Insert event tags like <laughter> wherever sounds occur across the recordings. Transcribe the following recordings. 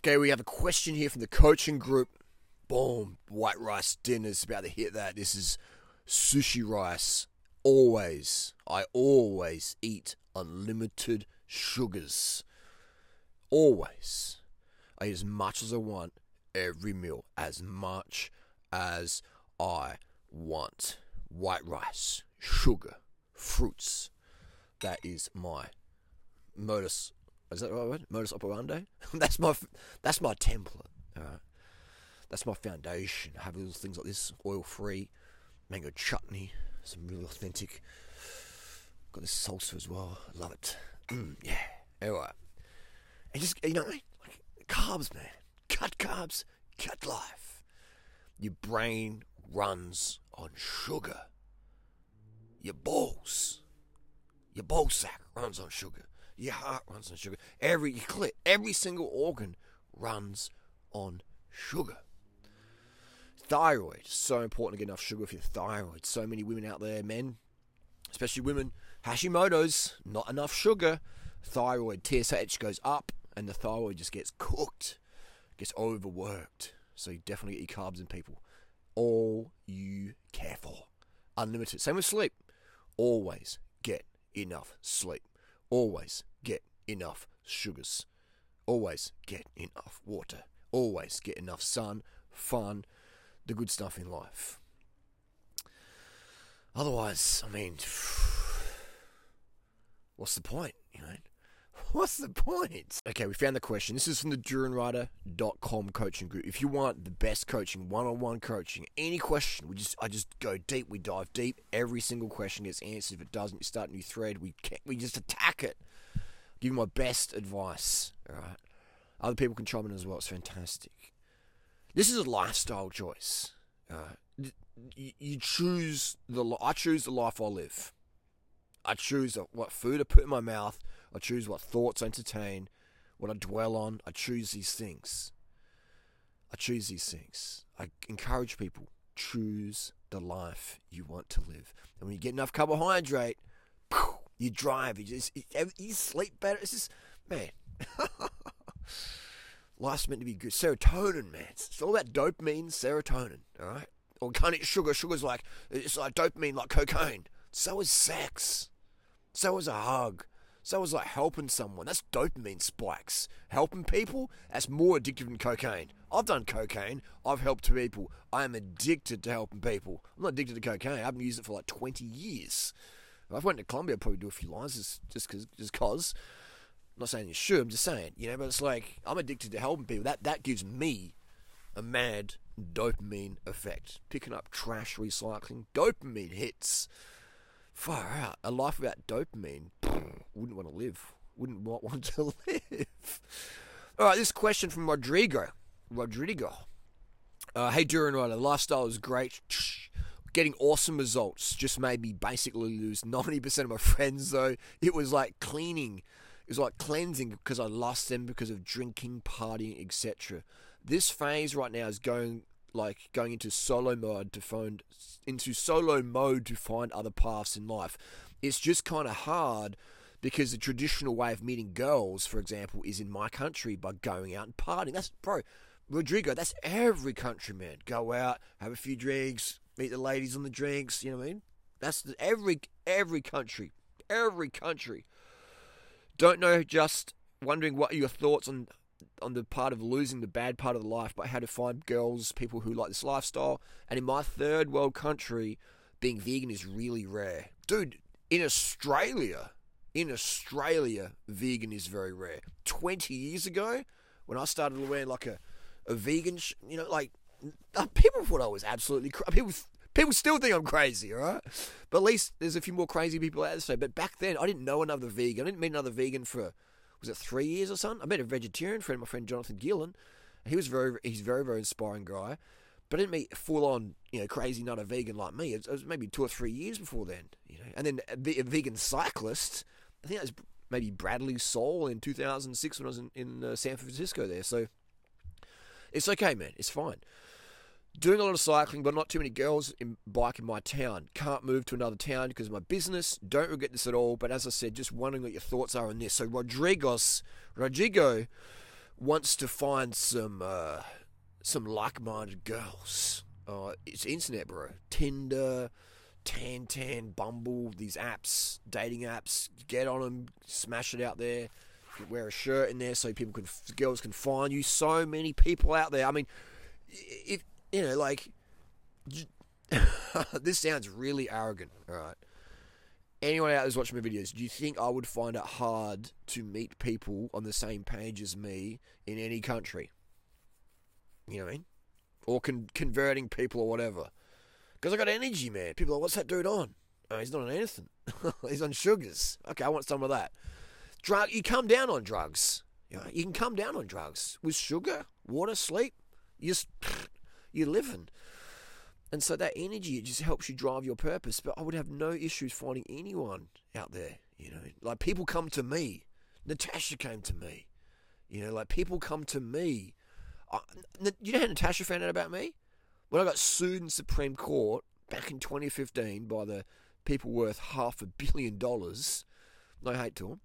Okay, we have a question here from the coaching group. Boom, white rice dinner's about to hit that. This is sushi rice. Always, I always eat unlimited sugars. Always. I eat as much as I want every meal, as much as I want. White rice, sugar, fruits. That is my modus. Is that right? Modus operandi. <laughs> that's my that's my template. That's my foundation. Have little things like this, oil free, mango chutney, some real authentic. Got this salsa as well. I love it. Mm, <clears throat> yeah. Anyway, and just you know, like carbs, man. Cut carbs, cut life. Your brain runs on sugar. Your balls, your ball sack runs on sugar. Your heart runs on sugar. Every your clit, every single organ runs on sugar. Thyroid, so important to get enough sugar for your thyroid. So many women out there, men, especially women, Hashimoto's, not enough sugar. Thyroid, TSH goes up, and the thyroid just gets cooked, gets overworked. So you definitely get your carbs in people. All you care for. Unlimited. Same with sleep. Always get enough sleep. Always get enough sugars. Always get enough water. Always get enough sun, fun, the good stuff in life. Otherwise, I mean, <sighs> what's the point, you know? <laughs> What's the point? Okay, we found the question. This is from the DurianRider.com coaching group. If you want the best coaching, one-on-one coaching, any question, we just I just go deep. We dive deep. Every single question gets answered. If it doesn't, you start a new thread. We we just attack it. Give you my best advice. All right. Other people can chime in as well. It's fantastic. This is a lifestyle choice. Uh, you, choose the. I choose the life I live. I choose what food I put in my mouth. I choose what thoughts I entertain, what I dwell on. I choose these things. I choose these things. I encourage people choose the life you want to live. And when you get enough carbohydrate, you drive. You just you sleep better. It's just man. <laughs> Life's meant to be good. Serotonin, man. It's all about dopamine, serotonin. All right. Organic sugar. Sugar's like it's like dopamine, like cocaine. So is sex. So is a hug. So is like helping someone. That's dopamine spikes. Helping people, that's more addictive than cocaine. I've done cocaine. I've helped people. I am addicted to helping people. I'm not addicted to cocaine. I haven't used it for like 20 years. If I went to Colombia, I'd probably do a few lines just because. Just cause. I'm not saying you should. I'm just saying, you know. But it's like I'm addicted to helping people. That that gives me a mad dopamine effect. Picking up trash, recycling, dopamine hits. Far out. A life without dopamine, <sniffs> wouldn't <laughs> want to live. Wouldn't want to live. All right, this question from Rodrigo. Rodrigo. Uh, hey, Durianrider, lifestyle is great. Getting awesome results just made me basically lose 90% of my friends, though. It was like cleaning. It was like cleansing because I lost them because of drinking, partying, etc. This phase right now is going like going into solo mode to find into solo mode to find other paths in life. It's just kind of hard because the traditional way of meeting girls, for example, is in my country by going out and partying. That's bro, Rodrigo. That's every countryman. Go out, have a few drinks, meet the ladies on the drinks. You know what I mean? That's the, every every country, every country. Don't know. Just wondering what are your thoughts on on the part of losing the bad part of the life, but how to find girls, people who like this lifestyle. And in my third world country, being vegan is really rare. Dude, in Australia, in Australia, vegan is very rare. 20 years ago, when I started wearing like a, a vegan, sh- you know, like, uh, people thought I was absolutely crazy. People, people still think I'm crazy, all right? But at least there's a few more crazy people out there. But back then, I didn't know another vegan. I didn't meet another vegan for was it three years or something? I met a vegetarian friend, my friend Jonathan Gillen. He was very, he's a very, very inspiring guy. But I didn't meet full on, you know, crazy not a vegan like me. It was maybe two or three years before then, you know. And then a vegan cyclist, I think that was maybe Bradley Soul in 2006 when I was in, in uh, San Francisco there. So it's okay, man. It's fine. Doing a lot of cycling, but not too many girls in bike in my town. Can't move to another town because of my business. Don't regret this at all. But as I said, just wondering what your thoughts are on this. So Rodriguez, Rodrigo wants to find some uh, some like-minded girls. Uh, it's internet, bro. Tinder, Tantan, Bumble, these apps, dating apps. Get on them, smash it out there. Wear a shirt in there so people can, girls can find you. So many people out there. I mean, if you know, like, <laughs> this sounds really arrogant. All right. Anyone out there's watching my videos, do you think I would find it hard to meet people on the same page as me in any country? You know what I mean? Or con- converting people or whatever. Because I got energy, man. People are like, what's that dude on? Oh, he's not on anything. <laughs> he's on sugars. Okay, I want some of that. Drug, you come down on drugs. You, know, you can come down on drugs with sugar, water, sleep. You just, <laughs> you're living. And so that energy, it just helps you drive your purpose. But I would have no issues finding anyone out there. You know, like people come to me. Natasha came to me. You know, like people come to me. I, you know how Natasha found out about me? When I got sued in Supreme Court back in 2015 by the people worth half a billion dollars. No hate to them.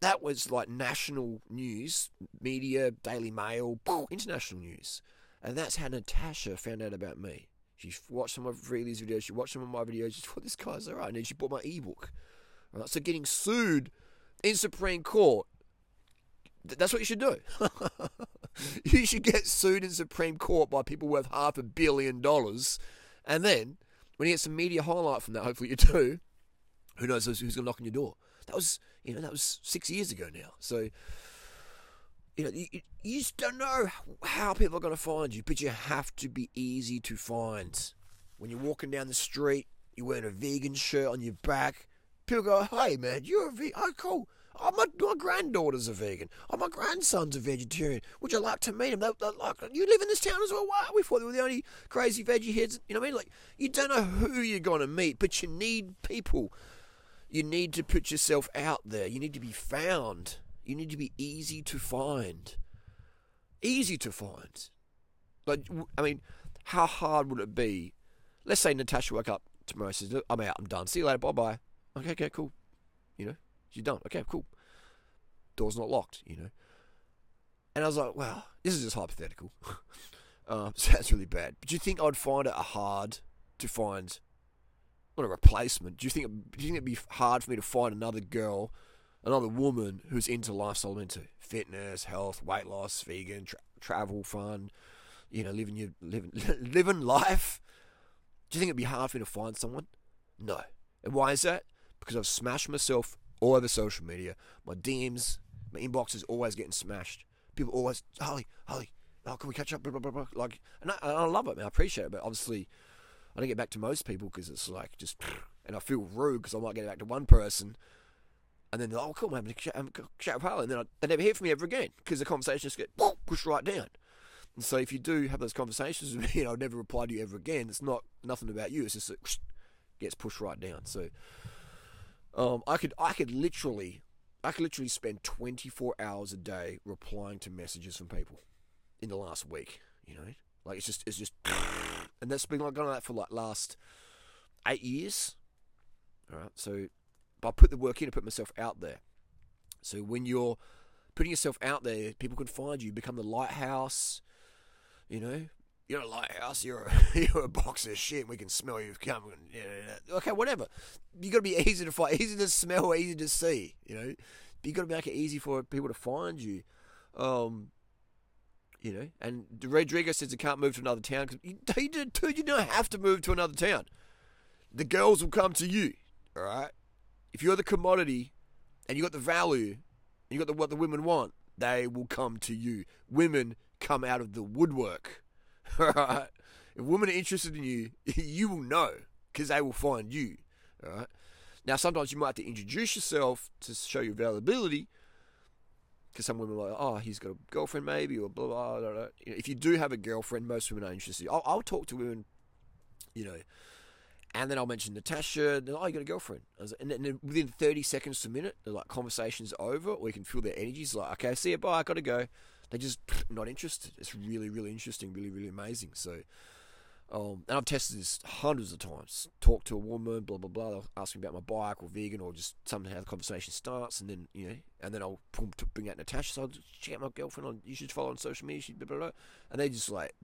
That was like national news, media, Daily Mail, international news. And that's how Natasha found out about me. She watched some of Freelee's videos, she watched some of my videos, she thought this guy's alright, and then she bought my ebook. Right, so getting sued in Supreme Court, that's what you should do. <laughs> you should get sued in Supreme Court by people worth half a billion dollars, and then when you get some media highlight from that, hopefully you do. Who knows who's going to knock on your door? That was, you know, that was six years ago now. So you know, you, you just don't know how people are going to find you, but you have to be easy to find. When you're walking down the street, you're wearing a vegan shirt on your back, people go, hey man, you're a vegan. Oh, cool. Oh, my, my granddaughter's a vegan. Oh, my grandson's a vegetarian. Would you like to meet him? They, they, like, you live in this town as well. Why? We thought they were the only crazy veggie heads. You know what I mean? Like, you don't know who you're going to meet, but you need people. You need to put yourself out there. You need to be found. You need to be easy to find. Easy to find. Like, I mean, how hard would it be? Let's say Natasha woke up tomorrow and says, I'm out, I'm done. See you later, bye bye. Okay, okay, cool. You know, she's done. Okay, cool. Door's not locked, you know. And I was like, wow, this is just hypothetical. uh, <laughs> <laughs> sounds really bad. But do you think I'd find it hard to find, not a replacement? Do you think, do you think it'd be hard for me to find another girl another woman who's into lifestyle, into fitness, health, weight loss, vegan, tra- travel, fun, you know, living your living <laughs> living life. Do you think it'd be hard for me to find someone? No. And why is that? Because I've smashed myself all over social media. My DMs, my inbox is always getting smashed. People always, Holly, Holly, oh, can we catch up? Blah, blah, blah, blah. Like, and I, and I love it, man. I appreciate it, but obviously, I don't get back to most people because it's like just, and I feel rude because I might get back to one person and then they're like, oh, cool, man, chat, chat with Harley. And then I, they never hear from me ever again because the conversation just gets pushed right down. And so if you do have those conversations with <laughs> me and I'll never reply to you ever again, it's not nothing about you. It's just it gets pushed right down. So um, I could I could literally I could literally spend 24 hours a day replying to messages from people in the last week. You know, like it's just it's just, <laughs> and that's been like going on that for like last eight years. All right, so but I put the work in and put myself out there. So when you're putting yourself out there, people can find you. Become the lighthouse. You know, you're a lighthouse. You're a, <laughs> you're a box of shit. We can smell you coming. Okay, whatever. You got to be easy to find, easy to smell, easy to see. You know, you got to make it easy for people to find you. Um, you know, and Rodrigo says he can't move to another town because too. <laughs> You don't have to move to another town. The girls will come to you. All right if you're the commodity and you got the value and you got the, what the women want, they will come to you. Women come out of the woodwork. <laughs> Alright? If women are interested in you, <laughs> you will know because they will find you. Alright? Now, sometimes you might have to introduce yourself to show your availability because some women are like, oh, he's got a girlfriend maybe, or blah, blah, blah, blah. You know, if you do have a girlfriend, most women are interested. I'll, I'll talk to women, you know, and then I'll mention Natasha. And oh, you got a girlfriend. and, then, within 30 seconds to a minute, the like conversation's over, or you can feel their energy. It's like, okay, see you, bye, I gotta go. They're just not interested. It's really, really interesting, really, really amazing. So, Um, and I've tested this hundreds of times. Talk to a woman, blah blah blah. They'll ask me about my bike or vegan or just somehow the conversation starts, and then you know, and then I'll bring out Natasha. So I'll check out my girlfriend on. You should follow on social media. She blah blah blah. And they just like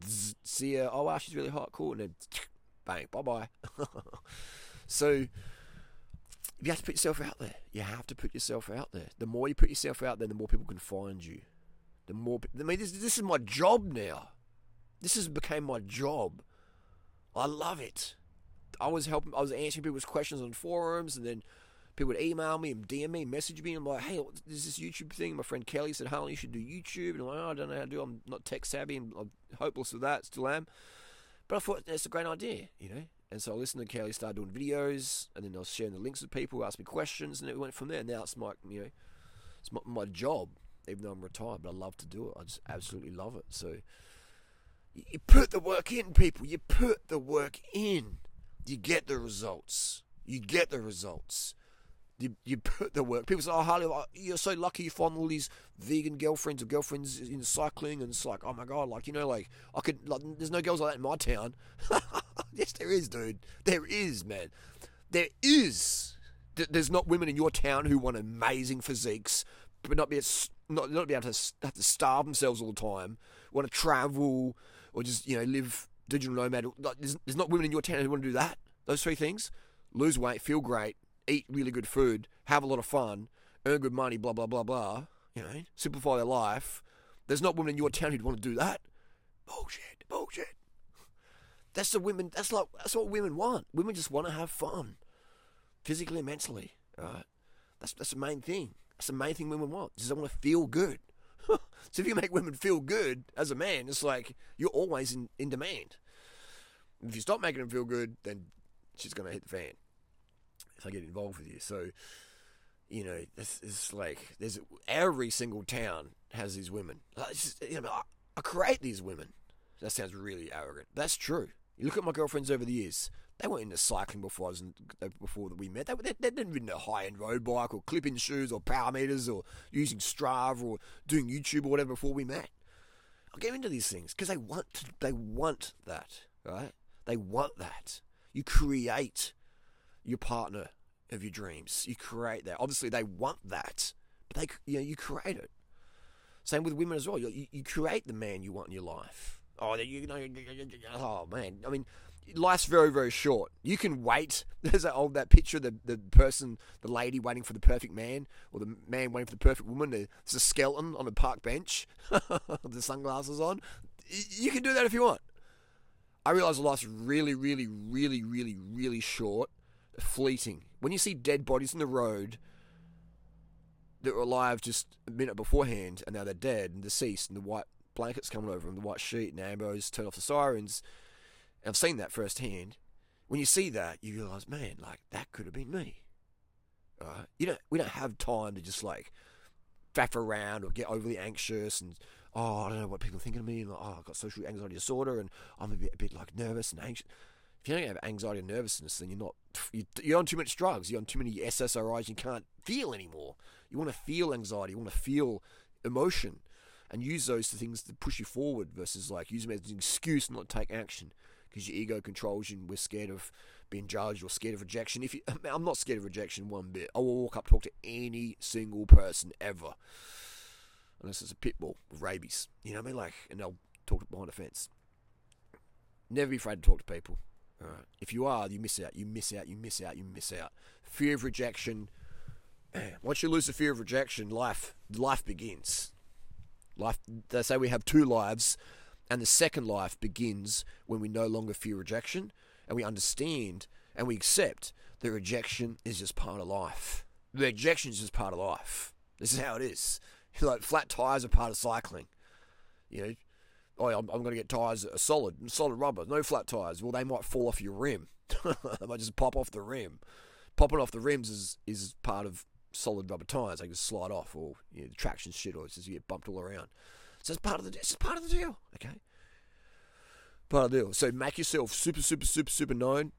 see her. Oh wow, she's really hot, cool. And then bang, bye bye. <laughs> so you have to put yourself out there. You have to put yourself out there. The more you put yourself out there, the more people can find you. The more I mean, this, this is my job now. This has became my job. I love it. I was helping. I was answering people's questions on forums, and then people would email me and DM me, message me. I'm like, hey, there's this YouTube thing. My friend Kelly said, Harley, you should do YouTube. And I'm like, oh, I don't know how to do. I'm not tech savvy, and I'm hopeless with that. Still am. But I thought that's a great idea, you know. And so I listened to Kelly, started doing videos, and then I was sharing the links with people, asked me questions, and it went from there. Now it's my, you know, it's my, my job, even though I'm retired. But I love to do it. I just absolutely love it. So you put the work in, people. You put the work in. You get the results. You get the results. You, you put the work. People say, "Oh, Harley, oh, you're so lucky you find all these vegan girlfriends or girlfriends in cycling," and it's like, "Oh my god, like you know, like I could, like, there's no girls like that in my town." <laughs> yes, there is, dude. There is, man. There is. There's not women in your town who want amazing physiques, but not be not not be able to have to starve themselves all the time. Want to travel, or just you know live digital nomad. There's, there's not women in your town who want to do that. Those three things: lose weight, feel great, eat really good food, have a lot of fun, earn good money, blah blah blah blah. You know, simplify their life. There's not women in your town who'd want to do that. Bullshit, bullshit. That's the women. That's like that's what women want. Women just want to have fun, physically and mentally. Right? That's that's the main thing. That's the main thing women want. They want to feel good. <laughs> so if you make women feel good as a man, it's like you're always in, in demand. If you stop making them feel good, then she's going to hit the fan if I get involved with you. So, you know, it's, it's like there's every single town has these women. Just, you know, I, I create these women. That sounds really arrogant. That's true. You look at my girlfriends over the years. They weren't into cycling before I was in, uh, before that we met. They, they, they didn't ridden a high end road bike or clipping shoes or power meters or using Strava or doing YouTube or whatever before we met. I get into these things because they want they want that, right? They want that. You create your partner of your dreams. You create that. Obviously, they want that, but they you know you create it. Same with women as well. You, you create the man you want in your life. Oh, you oh man. I mean, life's very very short. You can wait. <laughs> There's that old that picture of the the person, the lady waiting for the perfect man, or the man waiting for the perfect woman. There's a skeleton on a park bench, <laughs> with the sunglasses on. You can do that if you want. I realize life's really, really, really, really, really short, fleeting. When you see dead bodies in the road that were alive just a minute beforehand, and now they're dead and deceased, and the white blankets coming over them, the white sheet, and ambos turn off the sirens I've seen that firsthand. When you see that, you realise, man, like that could have been me. Right? You don't. We don't have time to just like faff around or get overly anxious and oh, I don't know what people are thinking of me. And like, oh, I've got social anxiety disorder and I'm a bit, a bit like nervous and anxious. If you don't have anxiety and nervousness, then you're not. You're on too much drugs. You're on too many SSRIs. You can't feel anymore. You want to feel anxiety. You want to feel emotion, and use those to things to push you forward versus like use them as an excuse not to take action because your ego controls you and we're scared of being judged or scared of rejection. If you, <laughs> I'm not scared of rejection one bit. I will walk up talk to any single person ever, unless it's a pit bull with rabies. You know what I mean? Like, and they'll talk behind a fence. Never be afraid to talk to people. Right. If you are, you miss out. You miss out. You miss out. You miss out. Fear of rejection. <clears throat> Once you lose the fear of rejection, life life begins. Life. They say we have two lives. And the second life begins when we no longer fear rejection and we understand and we accept that rejection is just part of life. Rejection is just part of life. This is how it is. <laughs> Like flat tires are part of cycling. You know, oh, I'm, I'm going to get are solid, solid rubber, no flat tires. Well, they might fall off your rim. <laughs> they might just pop off the rim. Popping off the rims is, is part of solid rubber tires. They can slide off, or you know, the traction shit, or it's just you get bumped all around. So it's part of the it's part of the deal. Okay. Part of the deal. So make yourself super, super, super, super known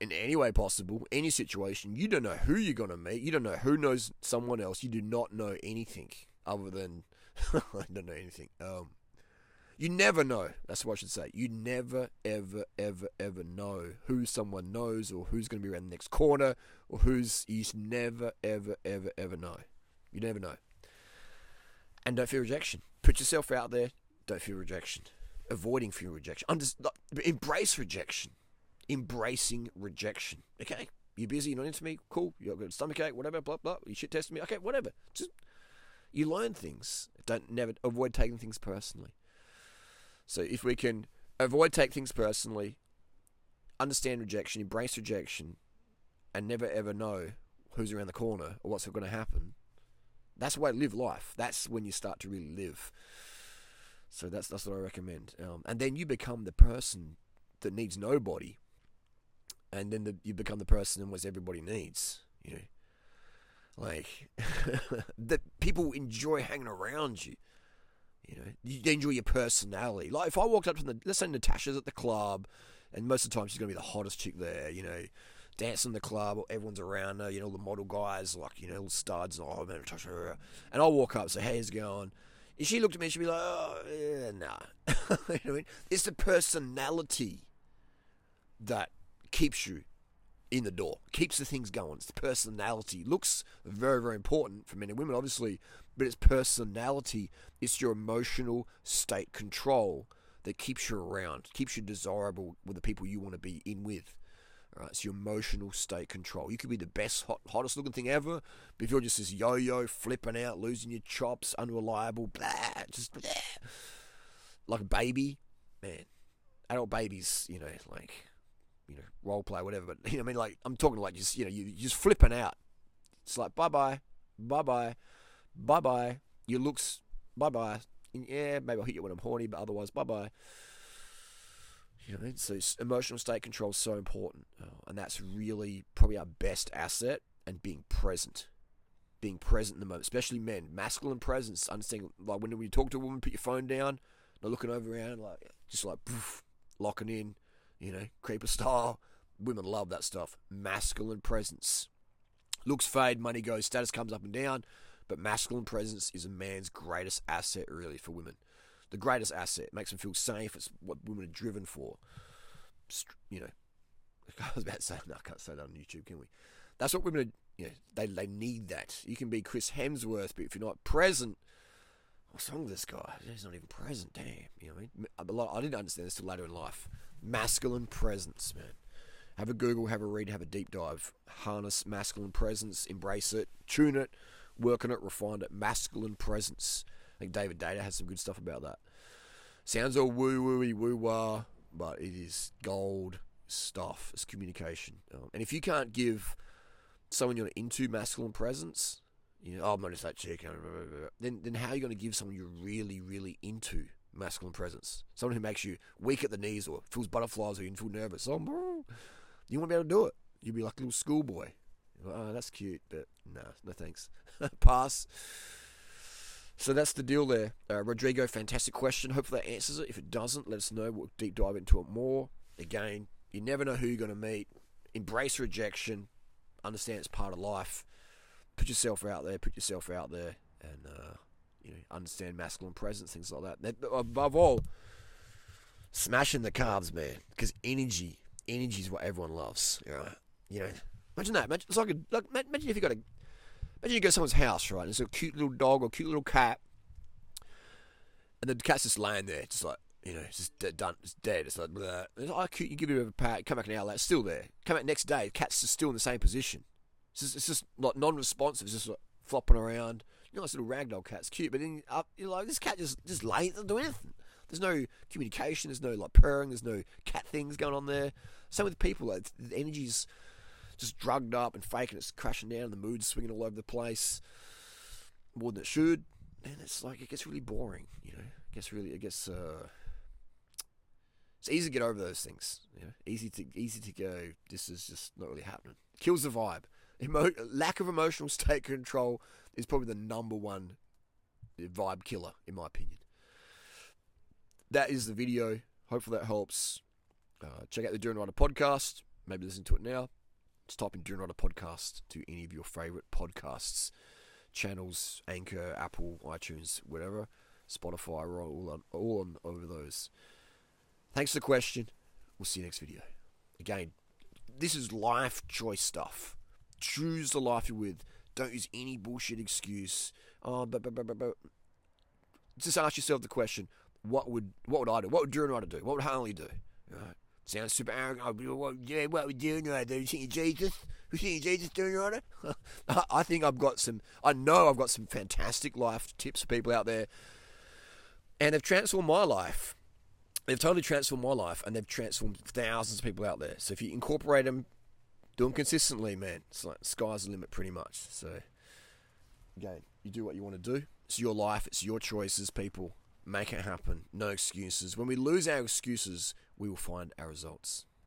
in any way possible, any situation. You don't know who you're gonna meet. You don't know who knows someone else. You do not know anything other than <laughs> I don't know anything. Um, You never know. That's what I should say. You never, ever, ever, ever know who someone knows or who's going to be around the next corner or who's. You just never, ever, ever, ever know. You never know. And don't fear rejection. Put yourself out there. Don't fear rejection. Avoiding fear rejection. Embrace rejection. Embracing rejection. Okay? You're busy, you're not into me, cool. You've got a stomach ache, whatever, blah, blah. You shit testing me, okay, whatever. Just you learn things. Don't never avoid taking things personally. So if we can avoid take things personally, understand rejection, embrace rejection, and never ever know who's around the corner or what's going to happen, that's the way to live life. That's when you start to really live. So that's that's what I recommend. Um, and then you become the person that needs nobody, and then the, you become the person in that everybody needs. You know, like <laughs> that people enjoy hanging around you. You know, you enjoy your personality. Like if I walked up to the, let's say Natasha's at the club, and most of the time she's gonna be the hottest chick there. You know, dancing in the club, everyone's around her. You know, the model guys, like you know, all studs. And, oh man, Natasha. And I'll walk up, say, "Hey, how's it going?" If she looked at me, she'd be like, "Oh, yeah, nah." <laughs> you know I mean? It's the personality that keeps you in the door, keeps the things going. It's personality. Looks very, very important for men and women, obviously, but it's personality. It's your emotional state control that keeps you around, keeps you desirable with the people you want to be in with. Right, it's your emotional state control. You could be the best, hot, hottest looking thing ever, but if you're just this yo-yo, flipping out, losing your chops, unreliable, blah, just blah, like a baby, man. Adult babies, you know, like you know, role play, whatever. But <laughs> you know, I mean, like I'm talking like just you know, you just flipping out. It's like bye bye, bye bye, bye bye. Your looks, bye bye. Yeah, maybe I'll hit you when I'm horny, but otherwise, bye bye. You know, so emotional state control is so important, uh, and that's really probably our best asset. And being present, being present in the moment, especially men, masculine presence. Understanding, like when you talk to a woman, put your phone down, not looking over around, like just like poof, locking in you know, creeper style. Women love that stuff. Masculine presence. Looks fade, money goes, status comes up and down, but masculine presence is a man's greatest asset, really, for women. The greatest asset. Makes them feel safe. It's what women are driven for. You know, <laughs> I was about to say, no, I can't say that on YouTube, can we? That's what women are, you know, they, they need that. You can be Chris Hemsworth, but if you're not present, what's wrong with this guy? He's not even present, damn. You know what I mean? I didn't understand this till later in life masculine presence, man. Have a Google, have a read, have a deep dive. Harness masculine presence, embrace it, tune it, work on it, refine it. Masculine presence. I think David Deida has some good stuff about that. Sounds all woo wooey woo wah, but it is gold stuff. It's communication. Um, and if you can't give someone you're into masculine presence, you know, oh, I'm not just that chick, then then how are you going to give someone you're really, really into masculine presence. Someone who makes you weak at the knees or feels butterflies or you feel nervous. Oh, you want to be able to do it. You'd be like a little schoolboy. Oh, that's cute, but no, no thanks. <laughs> Pass. So that's the deal there. Uh, Rodrigo, fantastic question. Hopefully that answers it. If it doesn't, let us know. We'll deep dive into it more. Again, you never know who you're going to meet. Embrace rejection. Understand it's part of life. Put yourself out there. Put yourself out there. And uh, you know, understand masculine presence, things like that. Above all, smashing the carbs, man, because energy, energy is what everyone loves. You know, you know imagine that. Imagine, it's like, a, like imagine if you got a, imagine you go to someone's house, right? And there's a cute little dog or cute little cat, and the cat's just laying there, just like you know, it's just dead, done, it's dead. It's like. It's like, oh, cute. You give it a pat, come back an hour later, still there. Come back next day, the cat's still in the same position. It's just, it's just like non-responsive. It's just like flopping around You know, nice little ragdoll cat's cute, but then you're like, this cat just just lays, doesn't do anything. There's no communication. There's no like purring. There's no cat things going on there. Same with people. Like, the energy's just drugged up and fake, and it's crashing down. And the mood's swinging all over the place more than it should, and it's like it gets really boring. You know, it gets really, it gets. Uh, it's easy to get over those things. You know, easy to easy to go. This is just not really happening. Kills the vibe. Emo- lack of emotional <laughs> state control is probably the number one vibe killer, in my opinion. That is the video. Hopefully that helps. Uh, check out the Durianrider podcast. Maybe listen to it now. Just type in Durianrider podcast to any of your favorite podcasts channels, Anchor, Apple, iTunes, whatever. Spotify, we're all on, all on over those. Thanks for the question. We'll see you next video. Again, this is life choice stuff. Choose the life you're with. Don't use any bullshit excuse. Oh, but, but, but, but, but. Just ask yourself the question: What would what would I do? What would Drew and I do? What would Harley do? Right? Sounds super arrogant. Be, what, yeah, what would Drew and I do? You think Jesus? You think Jesus doing right? <laughs> I think I've got some. I know I've got some fantastic life tips for people out there, and they've transformed my life. They've totally transformed my life, and they've transformed thousands of people out there. So if you incorporate them, do them consistently, man. It's like sky's the limit, pretty much. So again, you do what you want to do. It's your life. It's your choices, people. Make it happen. No excuses. When we lose our excuses, we will find our results.